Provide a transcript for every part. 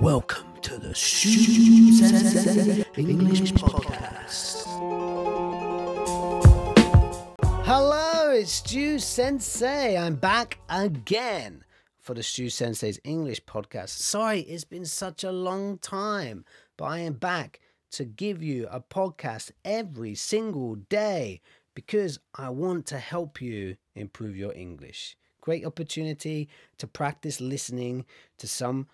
Welcome to the English Podcast. Hello, it's Stu Sensei. I'm back again for the Stu Sensei's English Podcast. Sorry, it's been such a long time, but I am back to give you a podcast every single day because I want to help you improve your English. Great opportunity to practice listening to some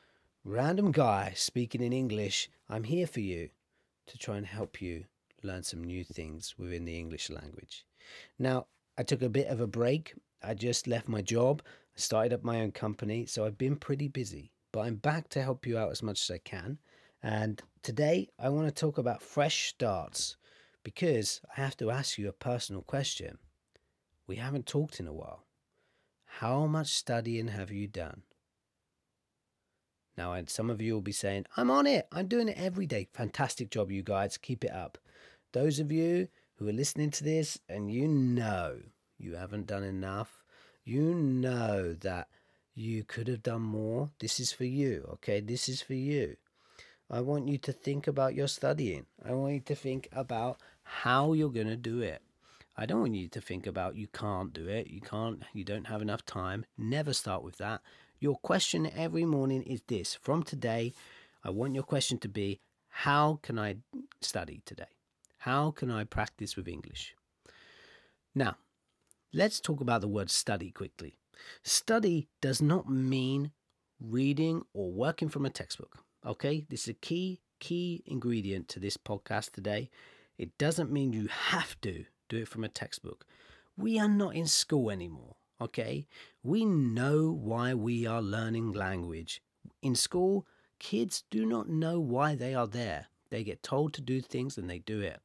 random guy speaking in English. I'm here for you to try and help you learn some new things within the English language. Now, I took a bit of a break. I just left my job, started up my own company, so I've been pretty busy. But I'm back to help you out as much as I can. And today I want to talk about fresh starts because I have to ask you a personal question. We haven't talked in a while. How much studying have you done? Now, and some of you will be saying, I'm on it. I'm doing it every day. Fantastic job, you guys. Keep it up. Those of you who are listening to this and you know you haven't done enough, you know that you could have done more. This is for you, okay? This is for you. I want you to think about your studying. I want you to think about how you're going to do it. I don't want you to think about you can't do it, you can't, you don't have enough time. Never start with that. Your question every morning is this from today, I want your question to be how can I study today? How can I practice with English? Now, let's talk about the word study quickly. Study does not mean reading or working from a textbook. Okay, this is a key, key ingredient to this podcast today. It doesn't mean you have to do it from a textbook. We are not in school anymore. Okay, we know why we are learning language. In school, kids do not know why they are there. They get told to do things and they do it.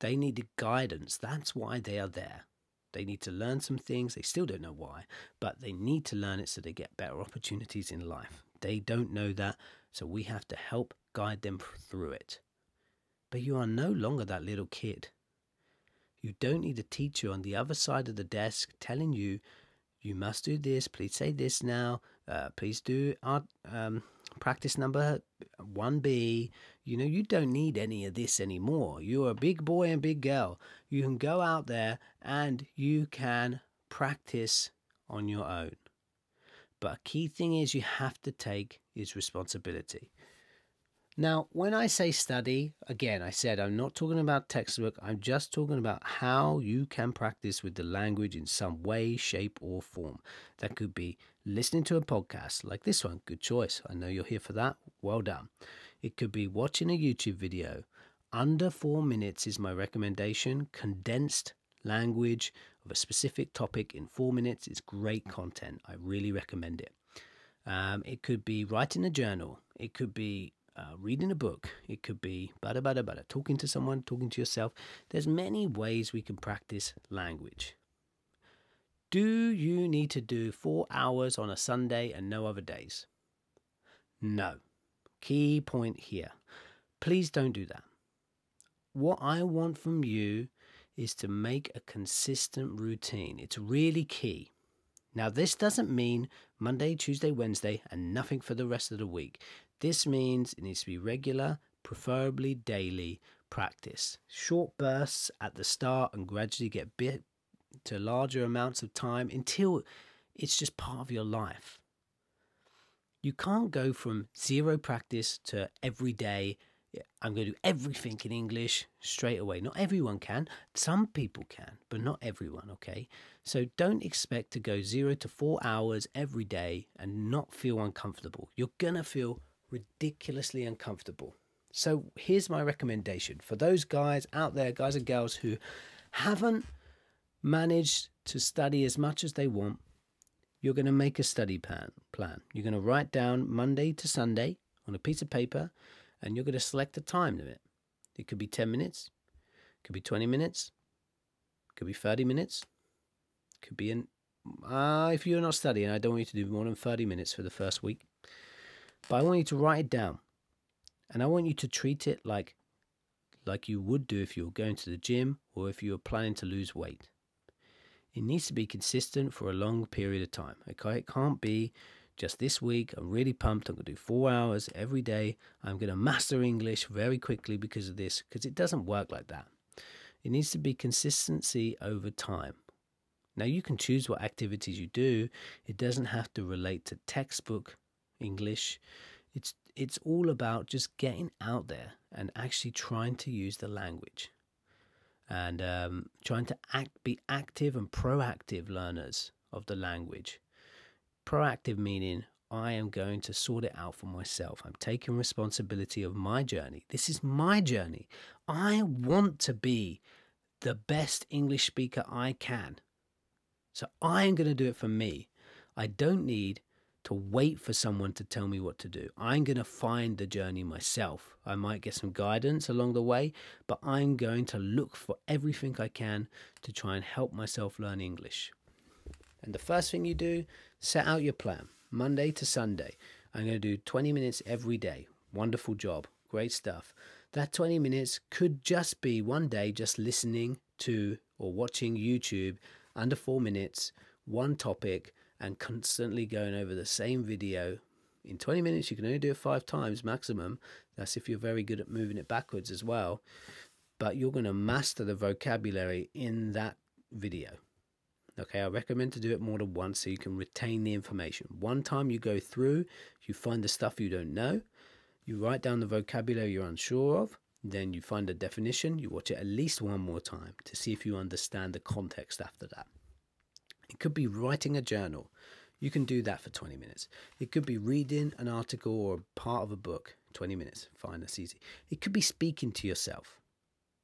They need guidance. That's why they are there. They need to learn some things. They still don't know why, but they need to learn it so they get better opportunities in life. They don't know that, so we have to help guide them through it. But you are no longer that little kid. You don't need a teacher on the other side of the desk telling you, you must do this, please say this now, uh, please do our um, practice number 1B. You know, you don't need any of this anymore. You're a big boy and big girl. You can go out there and you can practice on your own. But a key thing is you have to take is responsibility. Now, when I say study, again, I said I'm not talking about textbook. I'm just talking about how you can practice with the language in some way, shape, or form. That could be listening to a podcast like this one. Good choice. I know you're here for that. Well done. It could be watching a YouTube video. Under four minutes is my recommendation. Condensed language of a specific topic in four minutes is great content. I really recommend it. Um, it could be writing a journal. It could be uh, reading a book. It could be bada bada bada, talking to someone, talking to yourself. There's many ways we can practice language. Do you need to do four hours on a Sunday and no other days? No. Key point here. Please don't do that. What I want from you is to make a consistent routine. It's really key. Now, this doesn't mean Monday, Tuesday, Wednesday, and nothing for the rest of the week. This means it needs to be regular, preferably daily practice. Short bursts at the start and gradually get bit to larger amounts of time until it's just part of your life. You can't go from zero practice to every day. I'm going to do everything in English straight away. Not everyone can. Some people can, but not everyone, okay? So don't expect to go zero to four hours every day and not feel uncomfortable. You're going to feel ridiculously uncomfortable. So here's my recommendation for those guys out there, guys and girls who haven't managed to study as much as they want. You're going to make a study plan. Plan. You're going to write down Monday to Sunday on a piece of paper, and you're going to select a time limit. It could be 10 minutes, could be 20 minutes, could be 30 minutes, could be an. Uh, if you're not studying, I don't want you to do more than 30 minutes for the first week. But I want you to write it down. And I want you to treat it like like you would do if you were going to the gym or if you were planning to lose weight. It needs to be consistent for a long period of time. Okay? It can't be just this week, I'm really pumped. I'm going to do four hours every day. I'm going to master English very quickly because of this, because it doesn't work like that. It needs to be consistency over time. Now, you can choose what activities you do, it doesn't have to relate to textbook English. It's, it's all about just getting out there and actually trying to use the language and um, trying to act, be active and proactive learners of the language. Proactive meaning I am going to sort it out for myself. I'm taking responsibility of my journey. This is my journey. I want to be the best English speaker I can. So I am going to do it for me. I don't need to wait for someone to tell me what to do. I'm going to find the journey myself. I might get some guidance along the way, but I'm going to look for everything I can to try and help myself learn English. And the first thing you do, set out your plan. Monday to Sunday. I'm going to do 20 minutes every day. Wonderful job. Great stuff. That 20 minutes could just be one day just listening to or watching YouTube under four minutes, one topic, and constantly going over the same video. In 20 minutes, you can only do it five times maximum. That's if you're very good at moving it backwards as well. But you're going to master the vocabulary in that video. Okay, I recommend to do it more than once so you can retain the information. One time you go through, you find the stuff you don't know, you write down the vocabulary you're unsure of, then you find a definition, you watch it at least one more time to see if you understand the context after that. It could be writing a journal. You can do that for 20 minutes. It could be reading an article or part of a book, 20 minutes. Fine, that's easy. It could be speaking to yourself.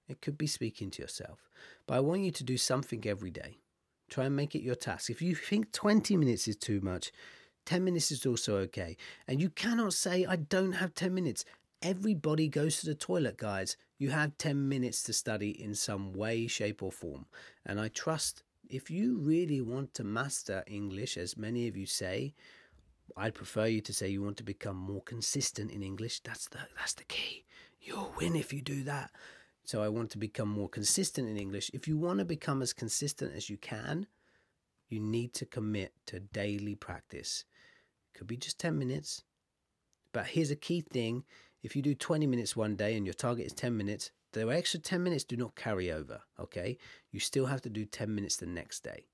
It could be speaking to yourself. But I want you to do something every day. Try and make it your task. If you think 20 minutes is too much, 10 minutes is also okay. And you cannot say, I don't have 10 minutes. Everybody goes to the toilet, guys. You have 10 minutes to study in some way, shape, or form. And I trust if you really want to master English, as many of you say, I'd prefer you to say you want to become more consistent in English. That's the that's the key. You'll win if you do that. So I want to become more consistent in English. If you want to become as consistent as you can, you need to commit to daily practice. Could be just 10 minutes. But here's a key thing if you do 20 minutes one day and your target is 10 minutes, the extra 10 minutes do not carry over, okay? You still have to do 10 minutes the next day.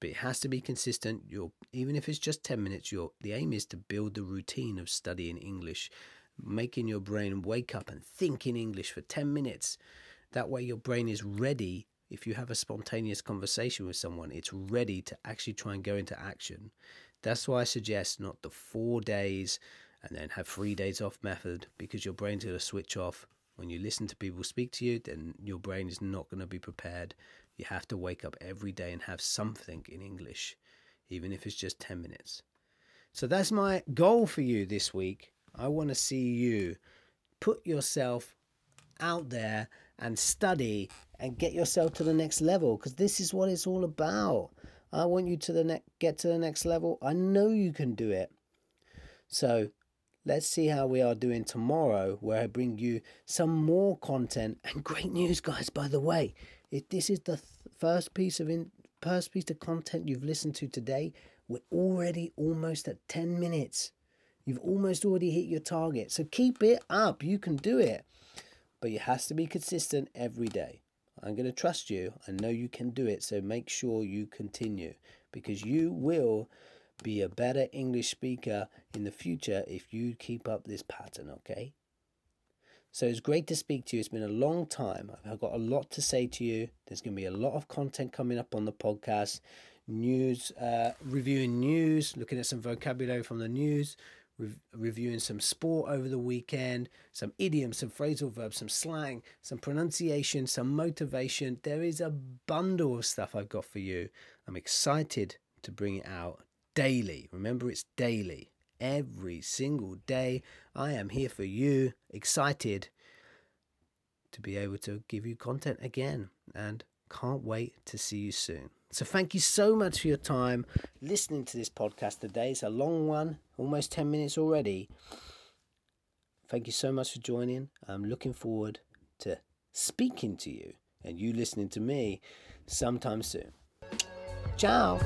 But it has to be consistent. You're, even if it's just 10 minutes, you the aim is to build the routine of studying English, making your brain wake up and think in English for 10 minutes. That way, your brain is ready. If you have a spontaneous conversation with someone, it's ready to actually try and go into action. That's why I suggest not the four days and then have three days off method because your brain's going to switch off. When you listen to people speak to you, then your brain is not going to be prepared. You have to wake up every day and have something in English, even if it's just 10 minutes. So that's my goal for you this week. I want to see you put yourself out there and study and get yourself to the next level because this is what it's all about. I want you to the ne- get to the next level. I know you can do it. So Let's see how we are doing tomorrow, where I bring you some more content and great news, guys. By the way, if this is the th- first piece of in- first piece of content you've listened to today, we're already almost at ten minutes. You've almost already hit your target, so keep it up. You can do it, but it has to be consistent every day. I'm going to trust you. I know you can do it, so make sure you continue because you will be a better English speaker in the future if you keep up this pattern, okay? So it's great to speak to you. It's been a long time. I've got a lot to say to you. There's going to be a lot of content coming up on the podcast, news, uh, reviewing news, looking at some vocabulary from the news, re- reviewing some sport over the weekend, some idioms, some phrasal verbs, some slang, some pronunciation, some motivation. There is a bundle of stuff I've got for you. I'm excited to bring it out daily. Remember, it's daily. Every single day, I am here for you, excited to be able to give you content again, and can't wait to see you soon. So, thank you so much for your time listening to this podcast today. It's a long one, almost 10 minutes already. Thank you so much for joining. I'm looking forward to speaking to you and you listening to me sometime soon. Tchau!